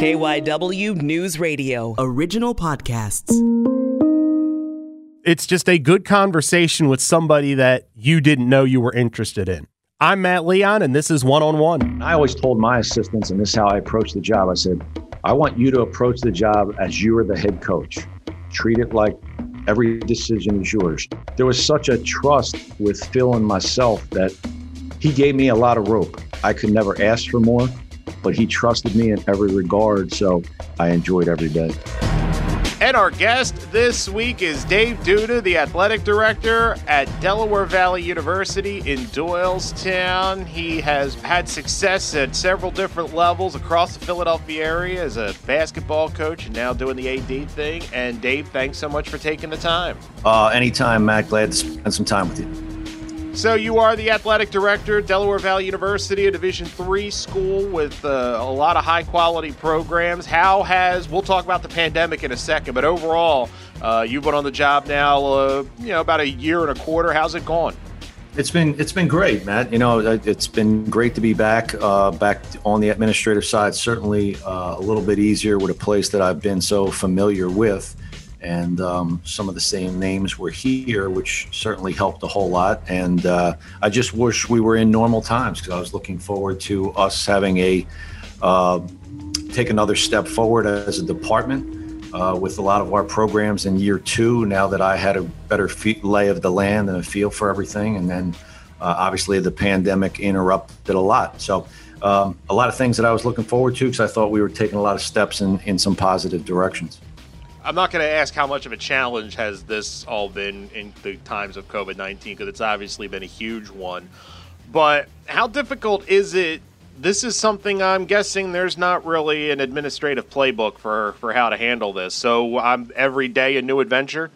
KYW News Radio. Original podcasts. It's just a good conversation with somebody that you didn't know you were interested in. I'm Matt Leon, and this is One on One. I always told my assistants, and this is how I approach the job I said, I want you to approach the job as you are the head coach. Treat it like every decision is yours. There was such a trust with Phil and myself that he gave me a lot of rope. I could never ask for more, but he trusted me in every regard. So I enjoyed every day. And our guest this week is Dave Duda, the athletic director at Delaware Valley University in Doylestown. He has had success at several different levels across the Philadelphia area as a basketball coach and now doing the AD thing. And Dave, thanks so much for taking the time. Uh, anytime, Matt. Glad to spend some time with you. So you are the athletic director, Delaware Valley University, a Division three school with uh, a lot of high quality programs. How has we'll talk about the pandemic in a second, but overall, uh, you've been on the job now, uh, you know, about a year and a quarter. How's it gone? It's been it's been great, Matt. You know, it's been great to be back uh, back on the administrative side. Certainly uh, a little bit easier with a place that I've been so familiar with and um, some of the same names were here, which certainly helped a whole lot. And uh, I just wish we were in normal times because I was looking forward to us having a uh, take another step forward as a department. Uh, with a lot of our programs in year two, now that I had a better lay of the land and a feel for everything, and then uh, obviously the pandemic interrupted a lot. So um, a lot of things that I was looking forward to because I thought we were taking a lot of steps in, in some positive directions. I'm not going to ask how much of a challenge has this all been in the times of COVID 19 because it's obviously been a huge one. But how difficult is it? This is something I'm guessing there's not really an administrative playbook for, for how to handle this. So I'm every day a new adventure.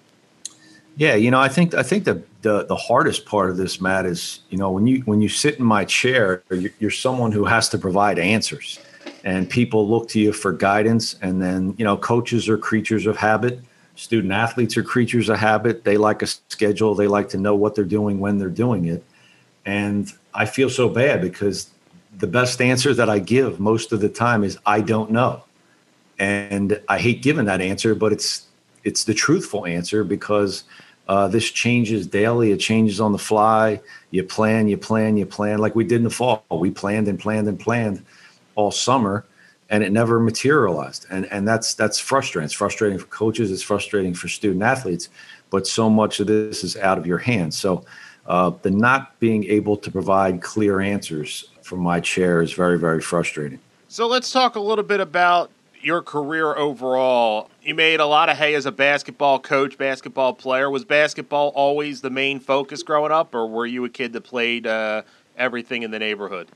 Yeah, you know, I think I think the, the the hardest part of this, Matt, is you know when you when you sit in my chair, you're, you're someone who has to provide answers and people look to you for guidance. And then, you know, coaches are creatures of habit. Student athletes are creatures of habit. They like a schedule. They like to know what they're doing when they're doing it. And I feel so bad because the best answer that I give most of the time is I don't know. And I hate giving that answer, but it's it's the truthful answer because uh, this changes daily. It changes on the fly. You plan, you plan, you plan, like we did in the fall. We planned and planned and planned all summer and it never materialized. And and that's that's frustrating. It's frustrating for coaches. It's frustrating for student athletes but so much of this is out of your hands. So uh, the not being able to provide clear answers from my chair is very very frustrating. So let's talk a little bit about your career overall. You made a lot of hay as a basketball coach basketball player. Was basketball always the main focus growing up or were you a kid that played uh, everything in the neighborhood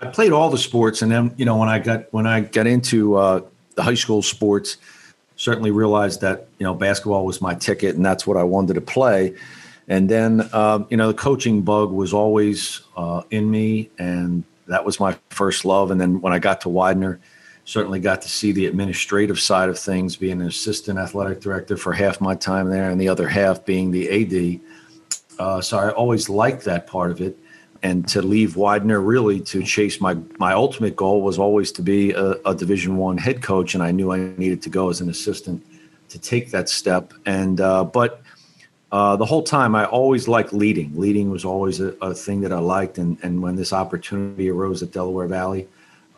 I played all the sports, and then you know when I got when I got into uh, the high school sports, certainly realized that you know basketball was my ticket, and that's what I wanted to play. And then um, you know the coaching bug was always uh, in me, and that was my first love. And then when I got to Widener, certainly got to see the administrative side of things, being an assistant athletic director for half my time there, and the other half being the AD. Uh, so I always liked that part of it and to leave Widener really to chase my my ultimate goal was always to be a, a Division One head coach, and I knew I needed to go as an assistant to take that step. And uh, but uh, the whole time I always liked leading. Leading was always a, a, thing that I liked, and and when this opportunity arose at Delaware Valley,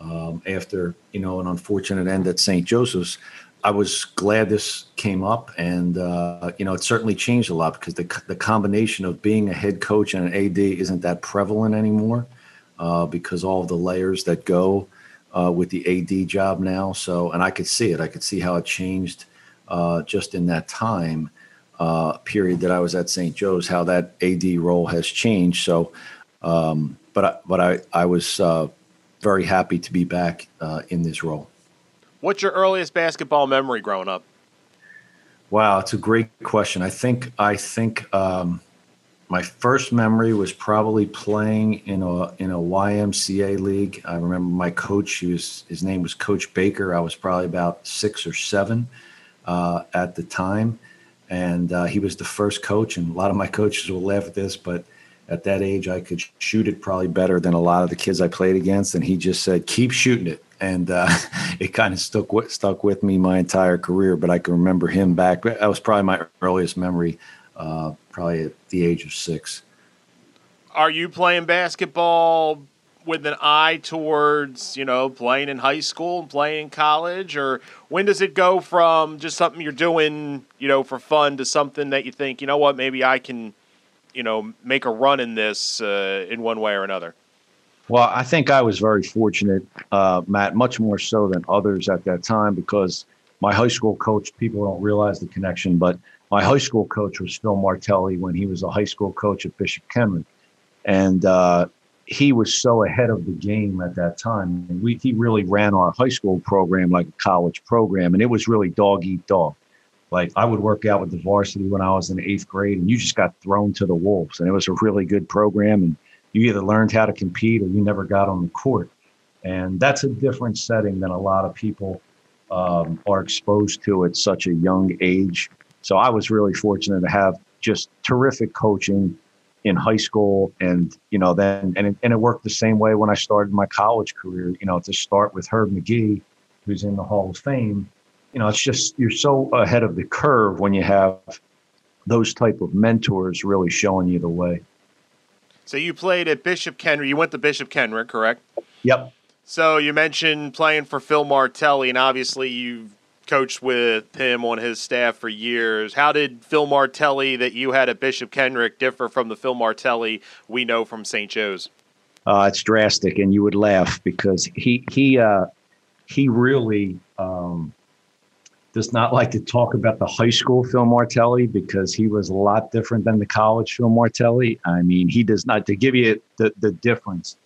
um, after you know an unfortunate end at St. Joseph's, I was glad this came up, and uh, you know, it certainly changed a lot because the the combination of being a head coach and an AD isn't that prevalent anymore, uh, because all the layers that go uh, with the AD job now. So, and I could see it. I could see how it changed uh, just in that time uh, period that I was at St. Joe's. How that AD role has changed. So, um, but I, but I I was uh, very happy to be back in this role. What's your earliest basketball memory growing up? Wow, it's a great question. I think I think um, my first memory was probably playing in a in a YMCA league. I remember my coach. He was his name was Coach Baker. I was probably about six or seven uh, at the time, and uh, he was the first coach. And a lot of my coaches will laugh at this, but at that age, I could shoot it probably better than a lot of the kids I played against. And he just said, "Keep shooting it." And uh, it kind of stuck with, stuck with me my entire career. But I can remember him back. That was probably my earliest memory, uh, probably at the age of six. Are you playing basketball with an eye towards you know playing in high school and playing in college, or when does it go from just something you're doing you know for fun to something that you think you know what maybe I can you know make a run in this uh, in one way or another? Well, I think I was very fortunate, uh, Matt, much more so than others at that time because my high school coach, people don't realize the connection, but my high school coach was Phil Martelli when he was a high school coach at Bishop Kenrick. And uh, he was so ahead of the game at that time. And we, he really ran our high school program like a college program, and it was really dog eat dog. Like I would work out with the varsity when I was in eighth grade, and you just got thrown to the wolves. And it was a really good program, and you either learned how to compete or you never got on the court. And that's a different setting than a lot of people um, are exposed to at such a young age. So I was really fortunate to have just terrific coaching in high school and you know then and it, and it worked the same way when i started my college career you know to start with herb magee who's in the hall of fame you know it's just you're so ahead of the curve when you have those type of mentors really showing you the way so you played at bishop kenrick you went to bishop kenrick correct yep so you mentioned playing for phil martelli and obviously you've coached with him on his staff for years. How did Phil Martelli that you had at Bishop Kenrick differ from the Phil Martelli we know from St. Joe's? Uh, it's drastic, and you would laugh because he he uh, he really um, does not like to talk about the high school Phil Martelli because he was a lot different than the college Phil Martelli. I mean, he does not to give you the the difference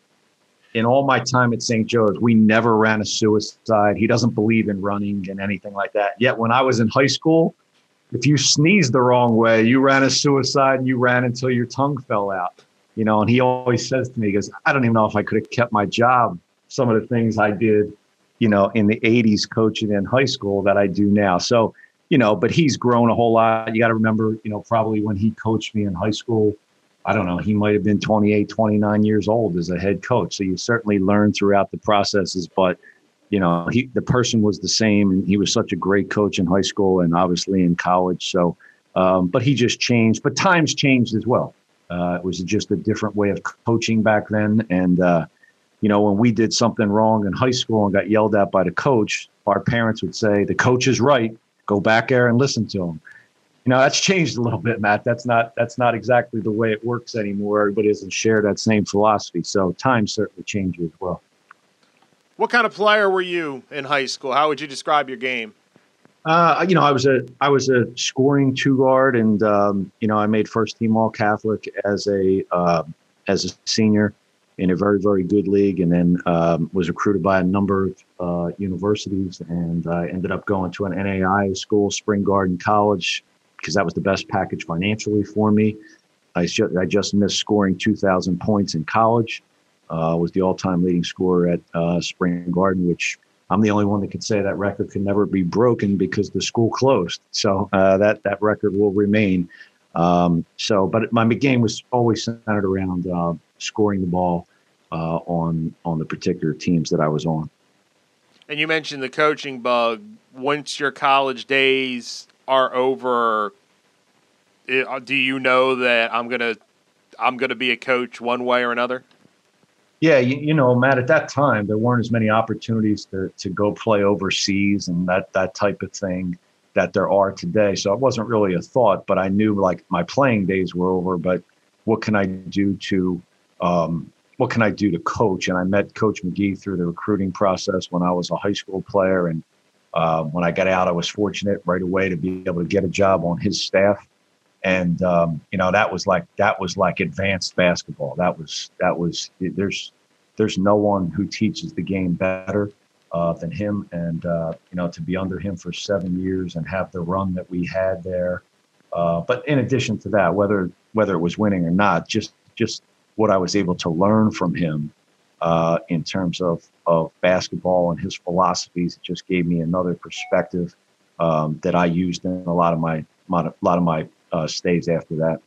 in all my time at St. Joe's, we never ran a suicide. He doesn't believe in running and anything like that. Yet when I was in high school, if you sneezed the wrong way, you ran a suicide and you ran until your tongue fell out. You know, and he always says to me, he goes, I don't even know if I could have kept my job. Some of the things I did, you know, in the 80s coaching in high school that I do now. So, you know, but he's grown a whole lot. You got to remember, you know, probably when he coached me in high school, I don't know, he might have been 28, 29 years old as a head coach. So you certainly learn throughout the processes, but you know, he the person was the same and he was such a great coach in high school and obviously in college. So um, but he just changed, but times changed as well. Uh, it was just a different way of coaching back then. And, uh, you know, when we did something wrong in high school and got yelled at by the coach, our parents would say, the coach is right. Go back there and listen to him. You know that's changed a little bit matt. That's not that's not exactly the way it works anymore. Everybody doesn't share that same philosophy. So times certainly change as well. What kind of player were you in high school? How would you describe your game? Uh, you know i was a i was a scoring two guard and um, you know i made first team all catholic as a uh, as a senior in a very very good league and then um, was recruited by a number of uh, universities and i ended up going to an nai school spring garden college because that was the best package financially for me. I, I just missed scoring 2,000 points in college. Uh, was the all-time leading scorer at uh, Spring Garden, which I'm the only one that could say that record could never be broken because the school closed. So uh, that that record will remain. Um, so, but my game was always centered around uh, scoring the ball uh, on on the particular teams that I was on. And you mentioned the coaching bug. Once your college days are over, uh, do you know that I'm gonna I'm gonna be a coach one way or another? Yeah, you, you, know, Matt, at that time there weren't as many opportunities to to go play overseas and that that type of thing that there are today. So it wasn't really a thought, but I knew like my playing days were over. But what can I do to um, what can I do to coach? And I met Coach Magee through the recruiting process when I was a high school player and uh, when I got out, I was fortunate right away to be able to get a job on his staff, and um, you know that was like that was like advanced basketball. That was that was there's there's no one who teaches the game better uh, than him, and uh, you know to be under him for seven years and have the run that we had there. Uh, but in addition to that, whether whether it was winning or not, just just what I was able to learn from him uh, in terms of, of basketball and his philosophies. It just gave me another perspective um, that I used in a lot of my, my lot of my uh, stays after that.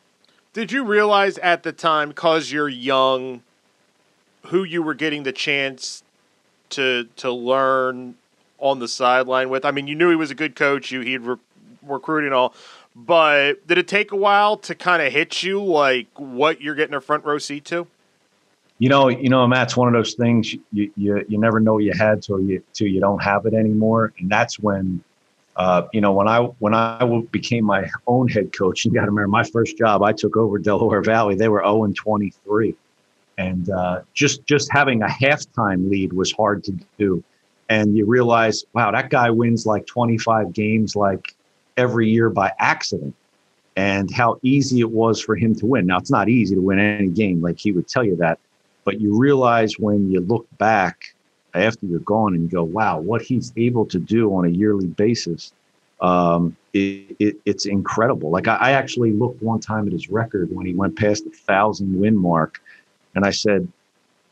Did you realize at the time, because you're young, who you were getting the chance to to learn on the sideline with? I mean, you knew he was a good coach. You he'd re- recruiting all, but did it take a while to kind of hit you like what you're getting a front row seat to? You know, you know, Matt, it's one of those things you you, you never know you had till you till you don't have it anymore, and that's when, uh, you know, when I when I became my own head coach. You got to remember, my first job, I took over Delaware Valley. They were zero and twenty three, and uh, just just having a halftime lead was hard to do, and you realize, wow, that guy wins like twenty five games like every year by accident and how easy it was for him to win. Now, it's not easy to win any game, like he would tell you that. But you realize when you look back after you're gone and you go, wow, what he's able to do on a yearly basis, um, it, it, it's incredible. Like I, I, actually looked one time at his record when he went past the thousand win mark, and I said,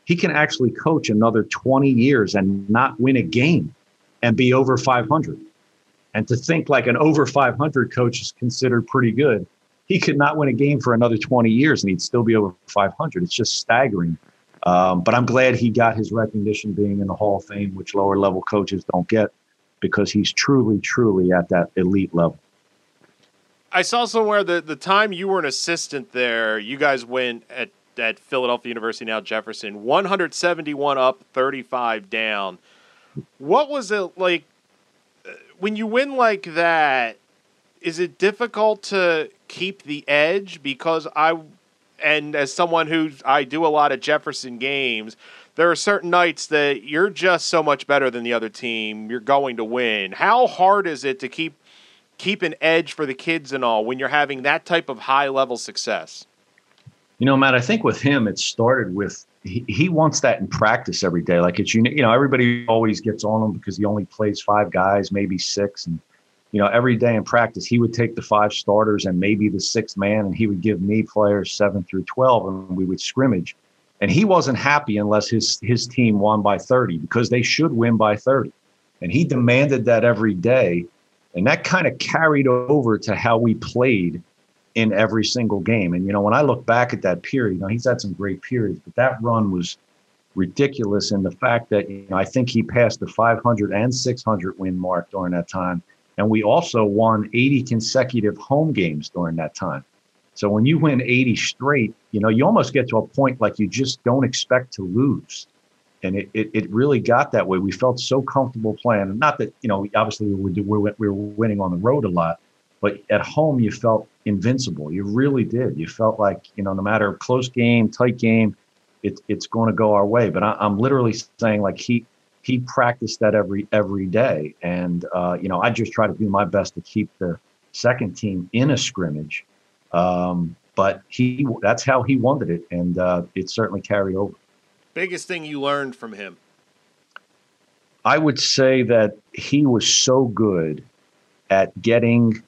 he can actually coach another 20 years and not win a game and be over 500. And to think like an over 500 coach is considered pretty good, he could not win a game for another 20 years and he'd still be over 500. It's just staggering um, but I'm glad he got his recognition being in the Hall of Fame, which lower level coaches don't get, because he's truly, truly at that elite level. I saw somewhere that the time you were an assistant there, you guys went at, at Philadelphia University, now Jefferson, 171 up, 35 down. What was it like when you win like that? Is it difficult to keep the edge? Because I and as someone who I do a lot of Jefferson games, there are certain nights that you're just so much better than the other team. You're going to win. How hard is it to keep keep an edge for the kids and all when you're having that type of high level success? You know, Matt, I think with him, it started with he, wants that in practice every day. Like it's you know everybody always gets on him because he only plays five guys, maybe six, and you know, every day in practice, he would take the five starters and maybe the sixth man, and he would give me players seven through 12, and we would scrimmage. And he wasn't happy unless his, his team won by 30 because they should win by 30. And he demanded that every day. And that kind of carried over to how we played in every single game. And, you know, when I look back at that period, you know, he's had some great periods, but that run was ridiculous in the fact that, you know, I think he passed the 500 and 600 win mark during that time and we also won 80 consecutive home games during that time. So when you win 80 straight, you know, you almost get to a point like you just don't expect to lose. And it, it, it really got that way. We felt so comfortable playing. And not that, you know, obviously we were, we were winning on the road a lot, but at home you felt invincible. You really did. You felt like, you know, no matter close game, tight game, it, it's going to go our way. But I, I'm literally saying like he, he practiced that every every day, and uh, you know I just try to do my best to keep the second team in a scrimmage. Um, but he that's how he wanted it, and uh, it certainly carried over. Biggest thing you learned from him? I would say that he was so good at getting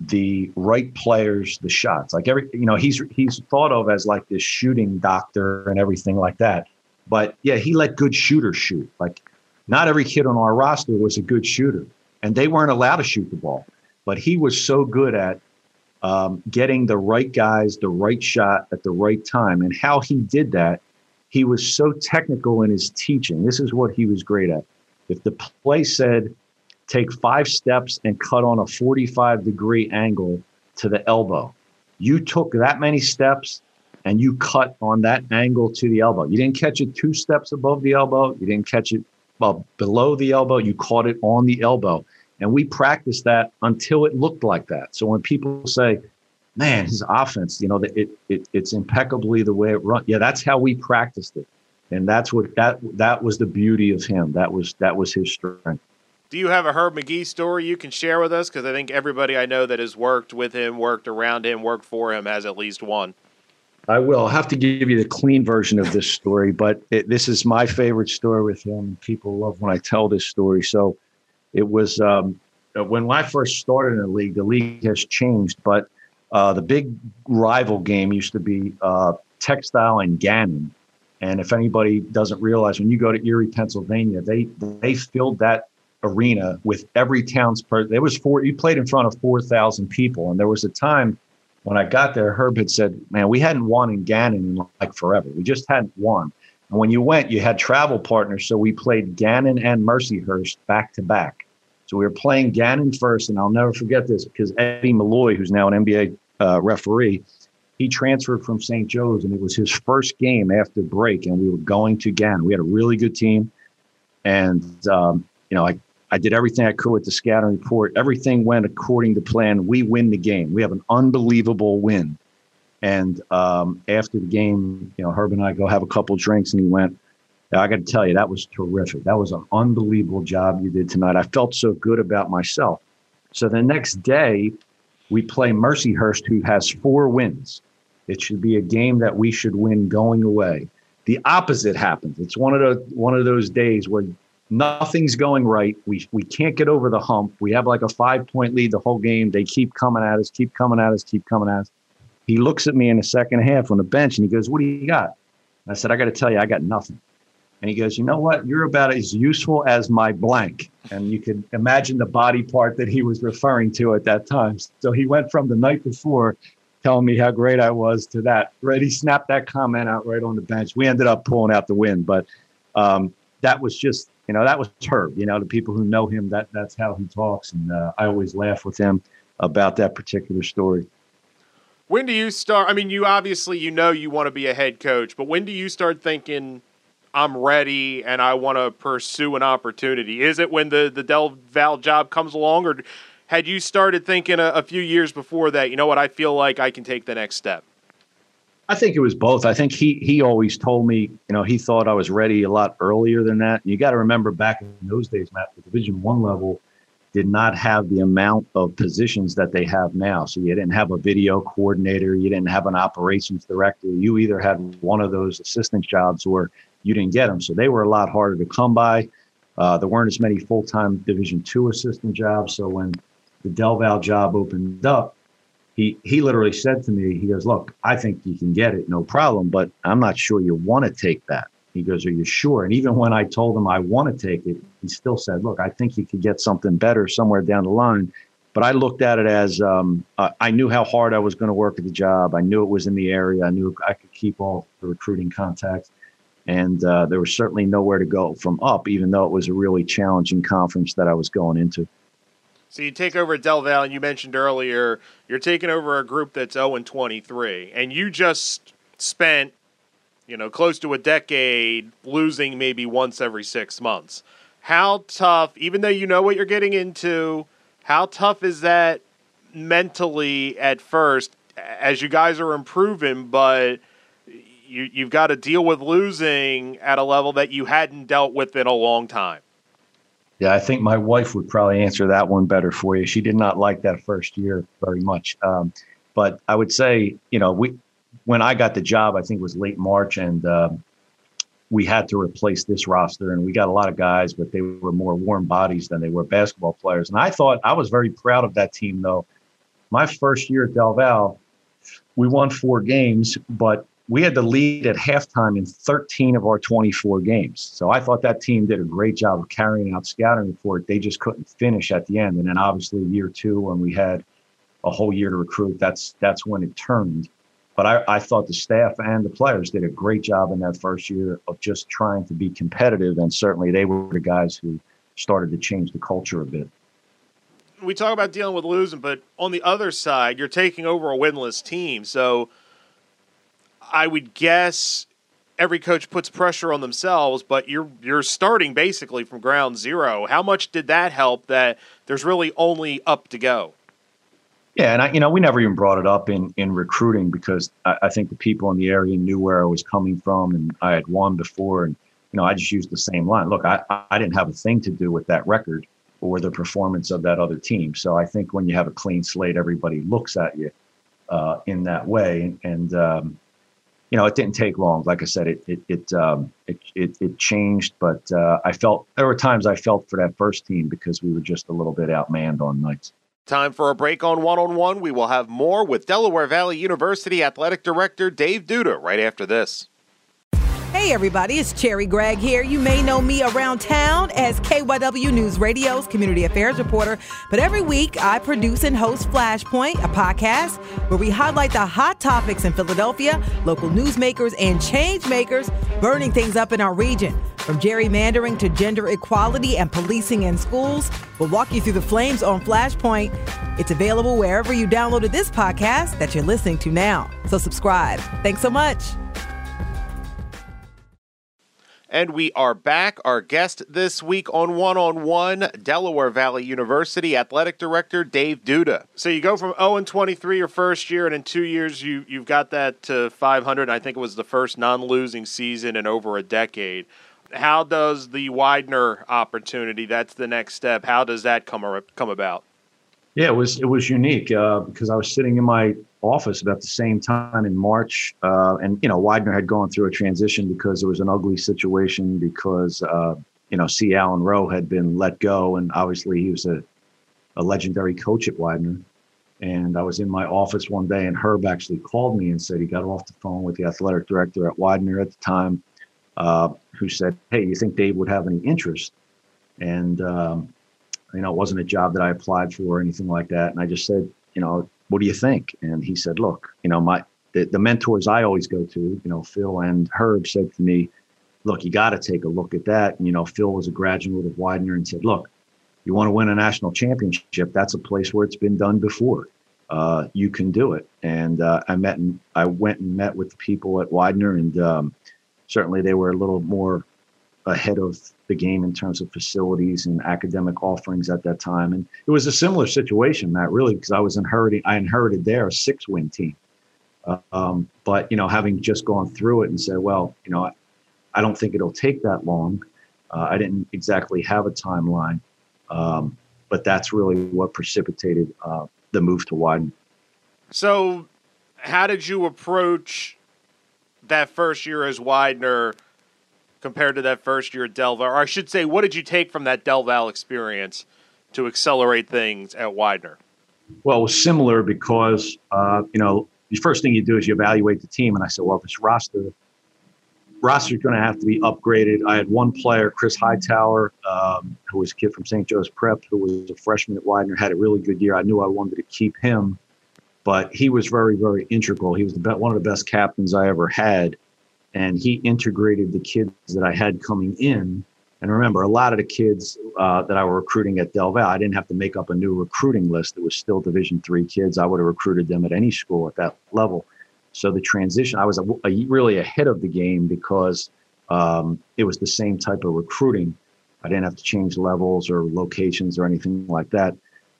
the right players the shots. Like every you know he's he's thought of as like this shooting doctor and everything like that. But yeah, he let good shooters shoot. Like not every kid on our roster was a good shooter, and they weren't allowed to shoot the ball. But he was so good at um, getting the right guys, the right shot at the right time. And how he did that, he was so technical in his teaching. This is what he was great at. If the play said, take five steps and cut on a 45 degree angle to the elbow, you took that many steps and you cut on that angle to the elbow. You didn't catch it two steps above the elbow. You didn't catch it well, below the elbow. You caught it on the elbow. And we practiced that until it looked like that. So when people say, man, his offense, you know, it, it it's impeccably the way it runs. Yeah, that's how we practiced it. And that's what that that was the beauty of him. That was that was his strength. Do you have a Herb Magee story you can share with us? Because I think everybody I know that has worked with him, worked around him, worked for him has at least one. I will. I'll have to give you the clean version of this story, but it, this is my favorite story with him. People love when I tell this story. So it was um, uh, when I first started in the league, the league has changed, but uh, the big rival game used to be uh, Textile and Gannon. And if anybody doesn't realize, when you go to Erie, Pennsylvania, they they filled that arena with every town's person. There was four. You played in front of four thousand people, and there was a time when I got there, Herb had said, "Man, we hadn't won in Gannon in like forever. We just hadn't won." And when you went, you had travel partners. So we played Gannon and Mercyhurst back to back. So we were playing Gannon first, and I'll never forget this because Eddie Malloy, who's now an NBA uh, referee, he transferred from St. Joe's, and it was his first game after break, and we were going to Gannon. We had a really good team, and um, you know, I I did everything I could with the scouting report. Everything went according to plan. We win the game. We have an unbelievable win. And um, after the game, you know, Herb and I go have a couple drinks, and he went, I got to tell you, that was terrific. That was an unbelievable job you did tonight. I felt so good about myself. So the next day, we play Mercyhurst, who has four wins. It should be a game that we should win going away. The opposite happens. It's one of the one of those days where nothing's going right. We we can't get over the hump. We have like a five point lead the whole game. They keep coming at us, keep coming at us, keep coming at us. He looks at me in the second half on the bench and he goes, "What do you got?" And I said, "I got to tell you, I got nothing." And he goes, You know what? You're about as useful as my blank. And you could imagine the body part that he was referring to at that time. So he went from the night before telling me how great I was to that. Right. He snapped that comment out right on the bench. We ended up pulling out the win. But um, that was just, you know, that was Herb. You know, the people who know him, that that's how he talks. And uh, I always laugh with him about that particular story. When do you start? I mean, you obviously you know you want to be a head coach, but when do you start thinking I'm ready and I want to pursue an opportunity? Is it when the the Del Val job comes along, or had you started thinking a, a few years before that? You know what? I feel like I can take the next step. I think it was both. I think he he always told me, you know, he thought I was ready a lot earlier than that. You got to remember back in those days, Matt, the Division One level did not have the amount of positions that they have now. So you didn't have a video coordinator, you didn't have an operations director. You either had one of those assistant jobs or you didn't get them. So they were a lot harder to come by. Uh, there weren't as many full time Division two assistant jobs. So when the Del Val job opened up, he he literally said to me, he goes, "Look, I think you can get it, no problem, but I'm not sure you want to take that." He goes, "Are you sure?" And even when I told him I want to take it, he still said, "Look, I think you could get something better somewhere down the line." But I looked at it as um, uh, I knew how hard I was going to work at the job. I knew it was in the area. I knew I could keep all the recruiting contacts and uh, there was certainly nowhere to go from up, even though it was a really challenging conference that I was going into. So you take over Del Val, and you mentioned earlier you're taking over a group that's 0 and 23, and you just spent, you know, close to a decade losing maybe once every six months. How tough, even though you know what you're getting into, how tough is that mentally at first as you guys are improving, but – you you've got to deal with losing at a level that you hadn't dealt with in a long time. Yeah, I think my wife would probably answer that one better for you. She did not like that first year very much. Um, but I would say, you know, we when I got the job, I think it was late March, and uh, we had to replace this roster, and we got a lot of guys, but they were more warm bodies than they were basketball players. And I thought I was very proud of that team, though. My first year at Del Val, we won four games, but we had the lead at halftime in 13 of our 24 games. So I thought that team did a great job of carrying out scouting report. They just couldn't finish at the end. And then obviously year two, when we had a whole year to recruit, that's that's when it turned. But I, I thought the staff and the players did a great job in that first year of just trying to be competitive. And certainly they were the guys who started to change the culture a bit. We talk about dealing with losing, but on the other side, you're taking over a winless team. So I would guess every coach puts pressure on themselves, but you're you're starting basically from ground zero. How much did that help that there's really only up to go? Yeah, and I, you know, we never even brought it up in in recruiting because I, I, think the people in the area knew where I was coming from, and I had won before, and you know, I just used the same line. Look, I I didn't have a thing to do with that record or the performance of that other team. So I think when you have a clean slate, everybody looks at you uh, in that way, and um, you know, it didn't take long. Like I said, it it it um, it, it, it changed, but uh, I felt there were times I felt for that first team because we were just a little bit outmanned on nights. Time for a break on one on one. We will have more with Delaware Valley University Athletic Director Dave Duda right after this. Hey everybody, it's Cherri Gregg here. You may know me around town as KYW News Radio's community affairs reporter, but every week I produce and host Flashpoint, a podcast where we highlight the hot topics in Philadelphia, local newsmakers and change makers burning things up in our region. From gerrymandering to gender equality and policing in schools, we'll walk you through the flames on Flashpoint. It's available wherever you downloaded this podcast that you're listening to now. So subscribe. Thanks so much. And we are back. Our guest this week on One on One, Delaware Valley University Athletic Director Dave Duda. So you go from 0 and 23 your first year, and in two years you you've got that to 500. I think it was the first non-losing season in over a decade. How does the Widener opportunity? That's the next step. How does that come come about? Yeah, it was it was unique uh, because I was sitting in my office about the same time in March. Uh, and, you know, Widener had gone through a transition because there was an ugly situation because, uh, you know, C. Allen Rowe had been let go. And obviously he was a, a legendary coach at Widener. And I was in my office one day, and Herb actually called me and said he got off the phone with the athletic director at Widener at the time, uh, who said, Hey, you think Dave would have any interest? And, um, you know, it wasn't a job that I applied for or anything like that. And I just said, you know, what do you think? And he said, look, you know, my the, the mentors I always go to, you know, Phil and Herb said to me, look, you got to take a look at that. And, you know, Phil was a graduate of Widener and said, look, you want to win a national championship, that's a place where it's been done before. Uh, you can do it. And uh, I met and I went and met with the people at Widener, and um, certainly they were a little more ahead of the game in terms of facilities and academic offerings at that time. And it was a similar situation, Matt, really, because I was inheriting, I inherited there a six win team. Uh, um, but, you know, having just gone through it and said, well, you know, I, I don't think it'll take that long. Uh, I didn't exactly have a timeline, um, but that's really what precipitated uh, the move to Widener. So, how did you approach that first year as Widener? Compared to that first year at Del Val? Or I should say, what did you take from that Del Val experience to accelerate things at Widener? Well, it was similar because, uh, you know, the first thing you do is you evaluate the team. And I said, well, this roster, roster is going to have to be upgraded. I had one player, Chris Hightower, um, who was a kid from St. Joe's Prep, who was a freshman at Widener, had a really good year. I knew I wanted to keep him, but he was very, very integral. He was the best, one of the best captains I ever had and he integrated the kids that I had coming in. And remember, a lot of the kids uh, that I were recruiting at Del Val, I didn't have to make up a new recruiting list. It was still Division three kids. I would have recruited them at any school at that level. So the transition, I was a, a, really ahead of the game because um, it was the same type of recruiting. I didn't have to change levels or locations or anything like that.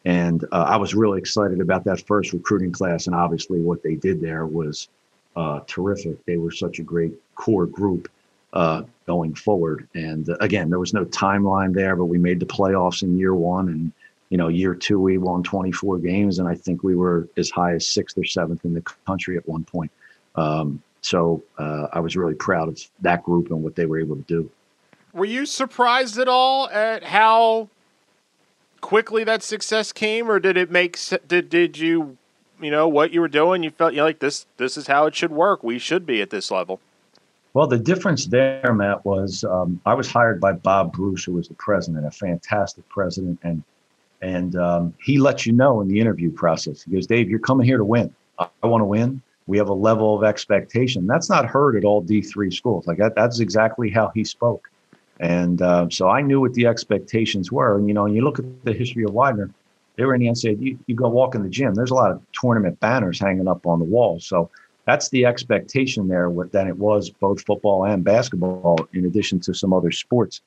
And uh, I was really excited about that first recruiting class. And obviously, what they did there was uh, terrific. They were such a great core group uh, going forward. And uh, again, there was no timeline there, but we made the playoffs in year one, and you know, year two we won 24 games, and I think we were as high as sixth or seventh in the country at one point. Um, so uh, I was really proud of that group and what they were able to do. Were you surprised at all at how quickly that success came, or did it make did did you you know what you were doing, you felt you know, like this. This is how it should work. We should be at this level. Well, the difference there, Matt, was um, I was hired by Bob Bruce, who was the president, a fantastic president, and and um, he let you know in the interview process. He goes, Dave, you're coming here to win. I, want to win. We have a level of expectation that's not heard at all D three schools. Like that, that's exactly how he spoke. And uh, so I knew what the expectations were. And you know, and you look at the history of Widener, they were in the NCAA. You, you go walk in the gym, there's a lot of tournament banners hanging up on the wall. So that's the expectation there than it was both football and basketball, in addition to some other sports.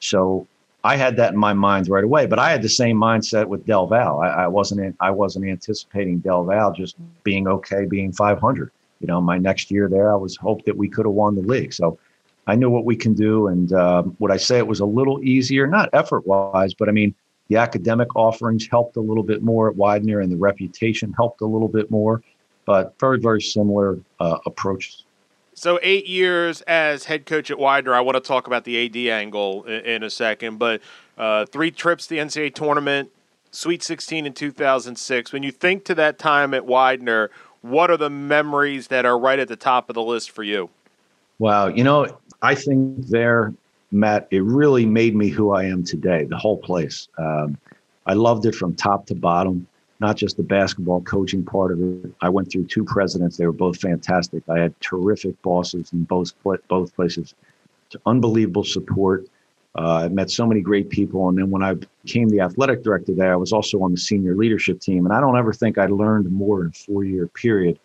So I had that in my mind right away, but I had the same mindset with Del Val. I, I wasn't in, I wasn't anticipating Del Val just being okay, being 500. You know, my next year there, I was hoped that we could have won the league. So I knew what we can do, and um, would I say it was a little easier? Not effort wise, but I mean, the academic offerings helped a little bit more at Widener, and the reputation helped a little bit more, but very, very similar uh, approaches. So, eight years as head coach at Widener. I want to talk about the AD angle in, in a second, but uh, three trips to the NCAA tournament, Sweet 16 in 2006. When you think to that time at Widener, what are the memories that are right at the top of the list for you? Wow, you know, I think there, Matt, it really made me who I am today. The whole place. Um, I loved it from top to bottom. Not just the basketball coaching part of it. I went through two presidents; they were both fantastic. I had terrific bosses in both both places. Unbelievable support. Uh, I met so many great people, and then when I became the athletic director there, I was also on the senior leadership team. And I don't ever think I learned more in a four-year period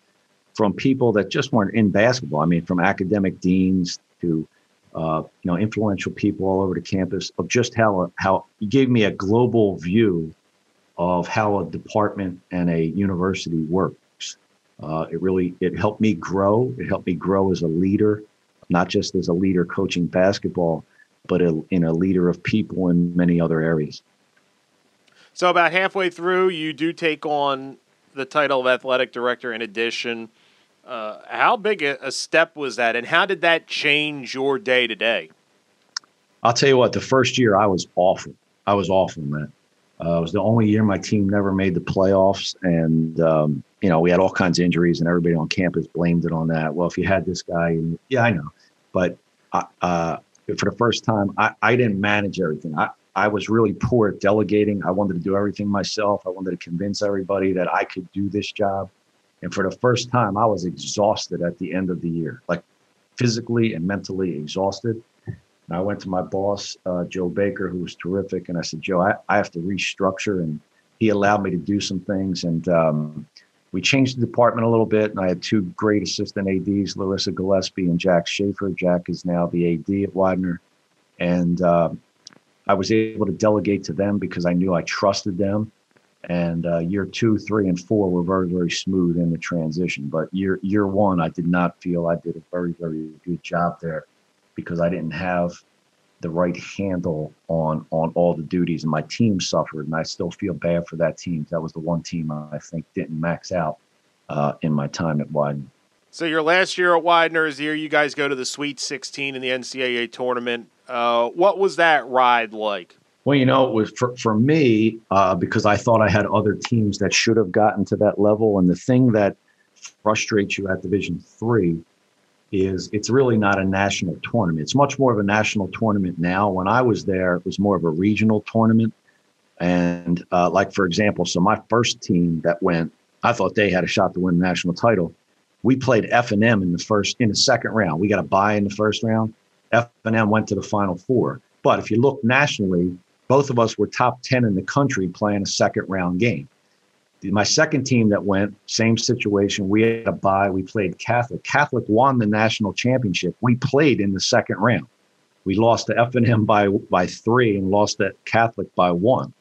from people that just weren't in basketball. I mean, from academic deans to uh, you know influential people all over the campus of just how how he gave me a global view of how a department and a university works. Uh, it really it helped me grow. It helped me grow as a leader, not just as a leader coaching basketball, but a, in a leader of people in many other areas. So about halfway through, you do take on the title of athletic director in addition. Uh, how big a step was that, and how did that change your day to day? I'll tell you what. The first year, I was awful. I was awful, man. Uh, it was the only year my team never made the playoffs, and um, you know we had all kinds of injuries, and everybody on campus blamed it on that. Well, if you had this guy, yeah, I know, but uh, uh for the first time, I, I didn't manage everything. I, I was really poor at delegating. I wanted to do everything myself. I wanted to convince everybody that I could do this job. And for the first time, I was exhausted at the end of the year, like physically and mentally exhausted. And I went to my boss, uh, Joe Baker, who was terrific. And I said, Joe, I, I have to restructure. And he allowed me to do some things. And um, we changed the department a little bit. And I had two great assistant ADs, Larissa Gillespie and Jack Schaefer. Jack is now the AD at Widener. And uh, I was able to delegate to them because I knew I trusted them. And uh, year two, three, and four were very, very smooth in the transition. But year year one, I did not feel I did a very, very good job there because I didn't have the right handle on on all the duties, and my team suffered. And I still feel bad for that team. That was the one team I think didn't max out uh, in my time at Widener. So your last year at Widener is the year you guys go to the Sweet 16 in the NCAA tournament. Uh, what was that ride like? Well, you know, it was for, for me uh, because I thought I had other teams that should have gotten to that level. And the thing that frustrates you at Division Three is it's really not a national tournament. It's much more of a national tournament now. When I was there, it was more of a regional tournament. And uh, like for example, so my first team that went, I thought they had a shot to win the national title. We played F and M in the first in the second round. We got a bye in the first round. F and M went to the final four. But if you look nationally, both of us were top 10 in the country playing a second round game. My second team that went, same situation. We had a bye. We played Catholic. Catholic won the national championship. We played in the second round. We lost to F&M by, by three and lost to Catholic by one.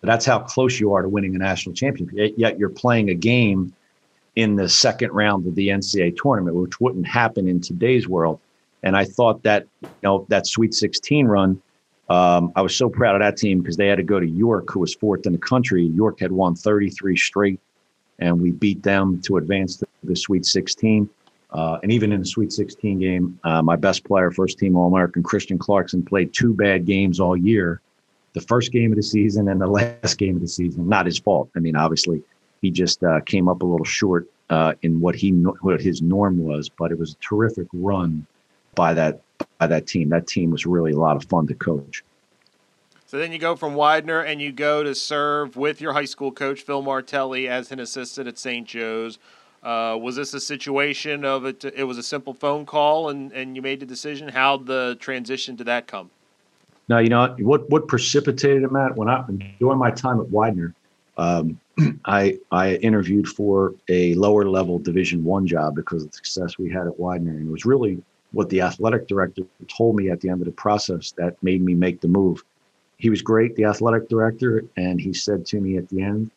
But that's how close you are to winning a national championship. Yet you're playing a game in the second round of the NCAA tournament, which wouldn't happen in today's world. And I thought that you know that Sweet 16 run um, I was so proud of that team because they had to go to York, who was fourth in the country. York had won 33 straight, and we beat them to advance to the Sweet 16. Uh, and even in the Sweet 16 game, uh, my best player, first team All American Christian Clarkson, played two bad games all year the first game of the season and the last game of the season. Not his fault. I mean, obviously, he just uh, came up a little short uh, in what he what his norm was, but it was a terrific run by that by that team. That team was really a lot of fun to coach. So then you go from Widener and you go to serve with your high school coach Phil Martelli as an assistant at St. Joe's. Uh, was this a situation of it? It was a simple phone call, and, and you made the decision. How the transition to that come? Now you know what what precipitated it, Matt. When I during my time at Widener, um, I I interviewed for a lower level Division One job because of the success we had at Widener, and it was really what the athletic director told me at the end of the process that made me make the move. He was great, the athletic director, and he said to me at the end,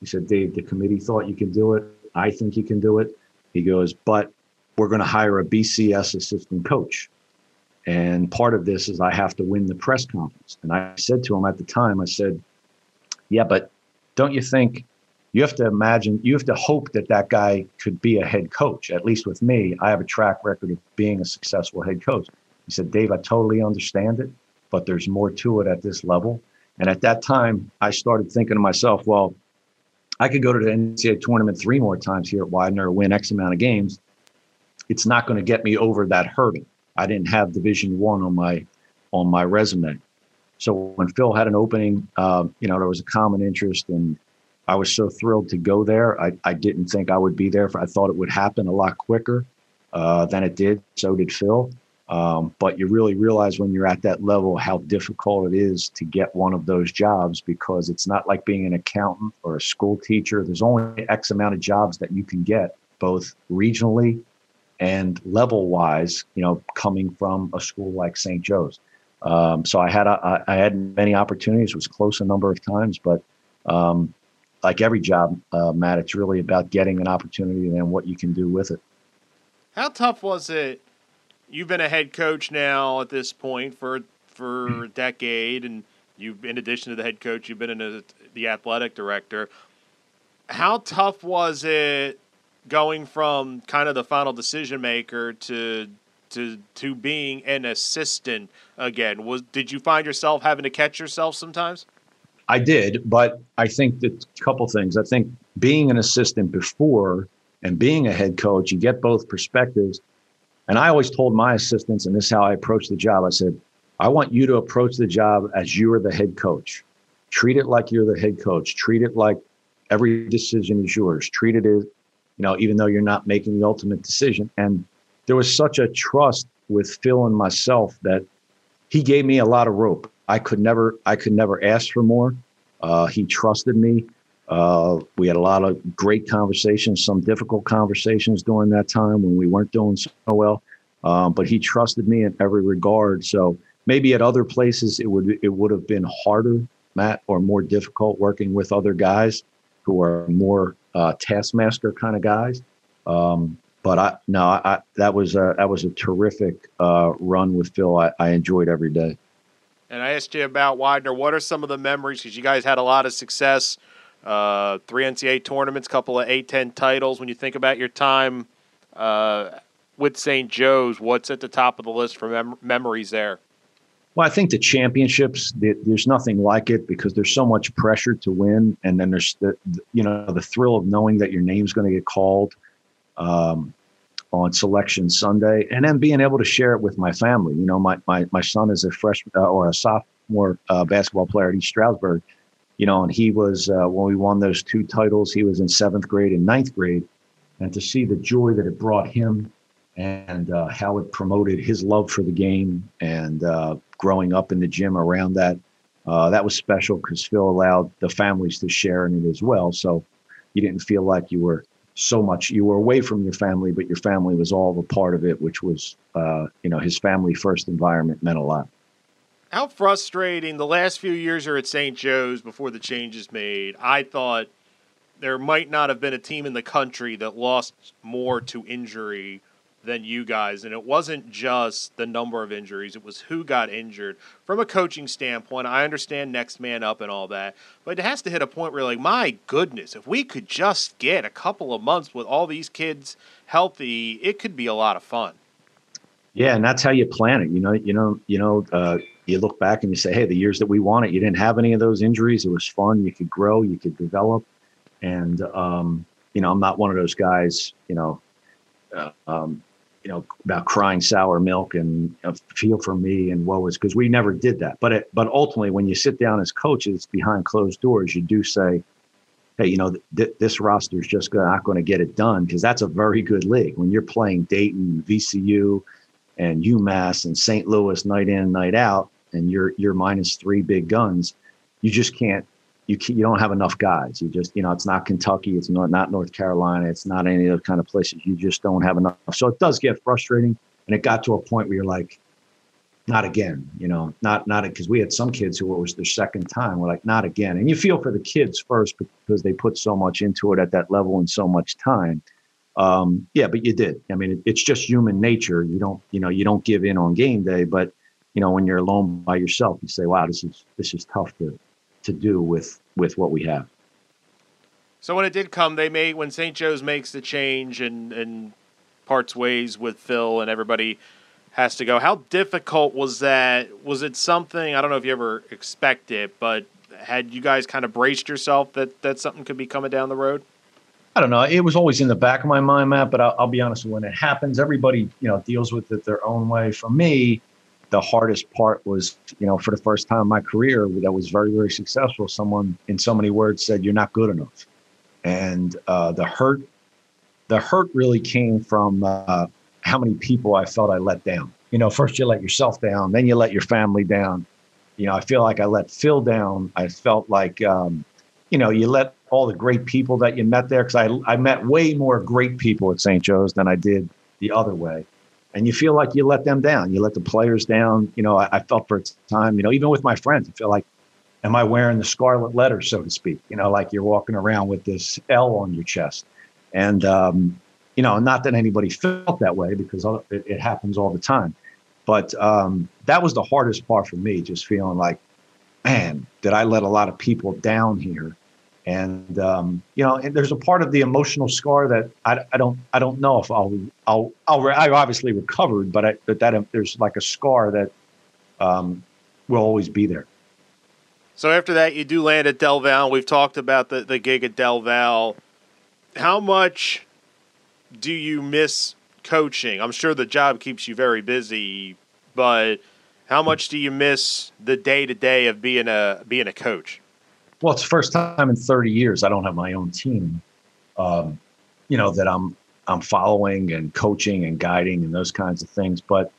he said, Dave, the committee thought you can do it. I think you can do it. He goes, but we're going to hire a BCS assistant coach. And part of this is I have to win the press conference. And I said to him at the time, I said, yeah, but don't you think you have to imagine, you have to hope that that guy could be a head coach. At least with me, I have a track record of being a successful head coach. He said, Dave, I totally understand it, but there's more to it at this level. And at that time, I started thinking to myself, well, I could go to the NCAA tournament three more times here at Widener, win X amount of games. It's not going to get me over that hurdle. I didn't have Division One on my on my resume. So when Phil had an opening, uh, you know, there was a common interest, and I was so thrilled to go there. I, I didn't think I would be there. I thought it would happen a lot quicker uh, than it did. So did Phil. Um, but you really realize when you're at that level how difficult it is to get one of those jobs because it's not like being an accountant or a school teacher. There's only X amount of jobs that you can get, both regionally and level wise, you know, coming from a school like St. Joe's. Um, so I had a, I had many opportunities. Was close a number of times, but um, like every job, uh, Matt, it's really about getting an opportunity and then what you can do with it. How tough was it you've been a head coach now at this point for for a decade, and you've, in addition to the head coach, you've been in a, the athletic director. How tough was it going from kind of the final decision maker to to to being an assistant again? Was did you find yourself having to catch yourself sometimes? I did, but I think that a couple things. I think being an assistant before and being a head coach, you get both perspectives. And I always told my assistants, and this is how I approached the job. I said, I want you to approach the job as you are the head coach. Treat it like you're the head coach. Treat it like every decision is yours. Treat it as, you know, even though you're not making the ultimate decision. And there was such a trust with Phil and myself that he gave me a lot of rope. I could never, I could never ask for more. Uh, he trusted me. Uh, we had a lot of great conversations, some difficult conversations during that time when we weren't doing so well. Um, but he trusted me in every regard. So maybe at other places it would it would have been harder, Matt, or more difficult working with other guys who are more uh, taskmaster kind of guys. Um, but I no, I, that was a, that was a terrific uh, run with Phil. I, I enjoyed every day. And I asked you about Widener. What are some of the memories? Because you guys had a lot of success uh, three NCAA tournaments, couple of A10 titles. When you think about your time uh, with St. Joe's, what's at the top of the list for mem- memories there? Well, I think the championships, there's nothing like it because there's so much pressure to win. And then there's the, you know, the thrill of knowing that your name's going to get called um, on selection Sunday and then being able to share it with my family. You know, my, my, my son is a freshman uh, or a sophomore uh, basketball player at East Stroudsburg you know, and he was uh, when we won those two titles, he was in seventh grade and ninth grade, and to see the joy that it brought him and uh, how it promoted his love for the game and uh, growing up in the gym around that, uh, that was special because Phil allowed the families to share in it as well. So you didn't feel like you were so much you were away from your family, but your family was all a part of it, which was uh, you know his family first environment meant a lot how frustrating the last few years are at St. Joe's before the changes made. I thought there might not have been a team in the country that lost more to injury than you guys. And it wasn't just the number of injuries, it was who got injured. From a coaching standpoint, I understand next man up and all that, but it has to hit a point where, like, my goodness, if we could just get a couple of months with all these kids healthy, it could be a lot of fun. Yeah, and that's how you plan it. You know, you know, you know, uh, you look back and you say, hey, the years that we won it, you didn't have any of those injuries. It was fun. You could grow, you could develop. And, um, you know, I'm not one of those guys, you know, uh, um, you know, about crying sour milk and you know, feel for me and woe is because we never did that. But it, but ultimately, when you sit down as coaches behind closed doors, you do say, hey, you know, th- this roster is just not going to get it done because that's a very good league. When you're playing Dayton, VCU, and UMass and St. Louis night in, and night out, and you're you're minus three big guns, you just can't. You you don't have enough guys. You just you know it's not Kentucky, it's not not North Carolina, it's not any of those kind of places. You just don't have enough. So it does get frustrating, and it got to a point where you're like, not again. You know, not not because we had some kids who it was their second time. We're like, not again. And you feel for the kids first because they put so much into it at that level and so much time. Um, yeah, but you did. I mean, it, it's just human nature. You don't, you know, you don't give in on game day, but you know, when you're alone by yourself, you say, "Wow, this is this is tough to to do with with what we have." So when it did come, they made when St. Joe's makes the change and and parts ways with Phil and everybody has to go. How difficult was that? Was it something I don't know if you ever expect it, but had you guys kind of braced yourself that that something could be coming down the road? I don't know. It was always in the back of my mind, Matt. But I'll, I'll be honest. When it happens, everybody you know deals with it their own way. For me, the hardest part was, you know, for the first time in my career that was very, very successful, someone in so many words said, You're not good enough. And uh, the hurt, the hurt really came from uh, how many people I felt I let down. You know, first you let yourself down, then you let your family down. You know, I feel like I let Phil down. I felt like, um, you know, you let all the great people that you met there, because I, I met way more great people at St. Joe's than I did the other way and you feel like you let them down. You let the players down. You know, I, I, felt for a time, you know, even with my friends, I feel like, am I wearing the scarlet letter, so to speak? You know, like you're walking around with this L on your chest. And, um, you know, not that anybody felt that way because it, it happens all the time. But um, that was the hardest part for me, just feeling like, man, did I let a lot of people down here? And um, you know and there's a part of the emotional scar that I, I don't I don't know if I'll I'll I'll I obviously recovered but I, but that there's like a scar that um, will always be there. So after that, you do land at Del Val. We've talked about the the gig at Del Val. How much do you miss coaching? I'm sure the job keeps you very busy, but how much do you miss the day to day of being a being a coach? Well, it's the first time in 30 years I don't have my own team, um, you know, that I'm I'm following and coaching and guiding and those kinds of things. But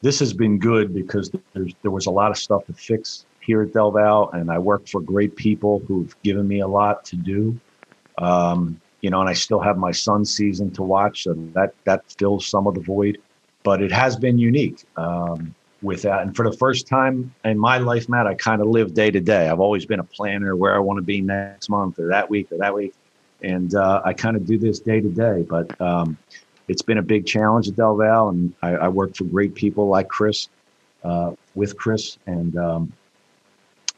this has been good because there's there was a lot of stuff to fix here at Del Val, and I work for great people who've given me a lot to do. Um, you know, and I still have my son's season to watch, so that that fills some of the void. But it has been unique. Um, with that. And for the first time in my life, Matt, I kind of live day to day. I've always been a planner where I want to be next month or that week or that week. And uh, I kind of do this day to day. But um, it's been a big challenge at Del Val. And I, I work for great people like Chris, uh, with Chris. And um,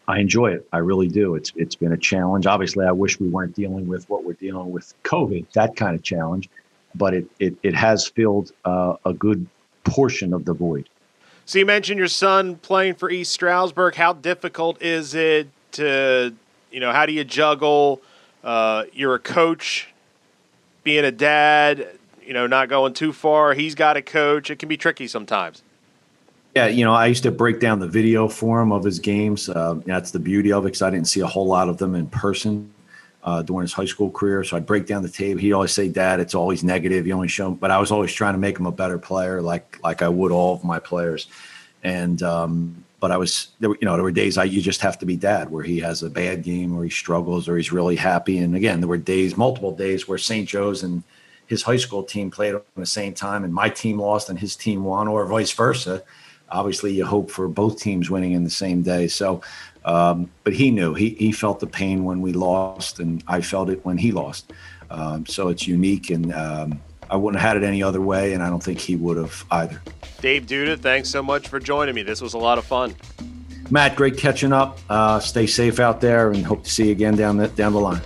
I enjoy it. I really do. It's It's been a challenge. Obviously, I wish we weren't dealing with what we're dealing with COVID, that kind of challenge. But it, it, it has filled uh, a good portion of the void. So you mentioned your son playing for East Stroudsburg. How difficult is it to, you know, how do you juggle? Uh, you're a coach, being a dad, you know, not going too far. He's got a coach. It can be tricky sometimes. Yeah, you know, I used to break down the video for him of his games. Uh, that's the beauty of it because I didn't see a whole lot of them in person uh, during his high school career. So I'd break down the tape. He'd always say, "Dad, it's always negative. You only show." But I was always trying to make him a better player, like like I would all of my players. And um, but I was there. Were, you know, there were days I you just have to be dad, where he has a bad game, or he struggles, or he's really happy. And again, there were days, multiple days, where St. Joe's and his high school team played on the same time, and my team lost and his team won, or vice versa. Obviously, you hope for both teams winning in the same day. So um, but he knew he he felt the pain when we lost, and I felt it when he lost. Um, so it's unique, and um, I wouldn't have had it any other way, and I don't think he would have either. Dave Duda, thanks so much for joining me. This was a lot of fun. Matt, great catching up. Uh, stay safe out there, and hope to see you again down the down the line.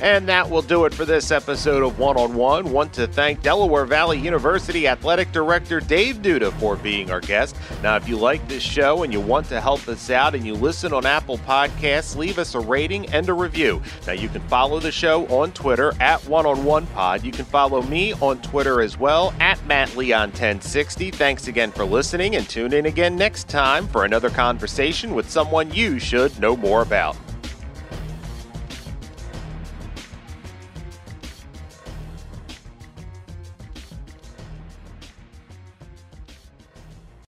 And that will do it for this episode of One on One. Want to thank Delaware Valley University Athletic Director Dave Duda for being our guest. Now, if you like this show and you want to help us out and you listen on Apple Podcasts, leave us a rating and a review. Now, you can follow the show on Twitter at One on One Pod. You can follow me on Twitter as well at Matt Leon 1060. Thanks again for listening and tune in again next time for another conversation with someone you should know more about.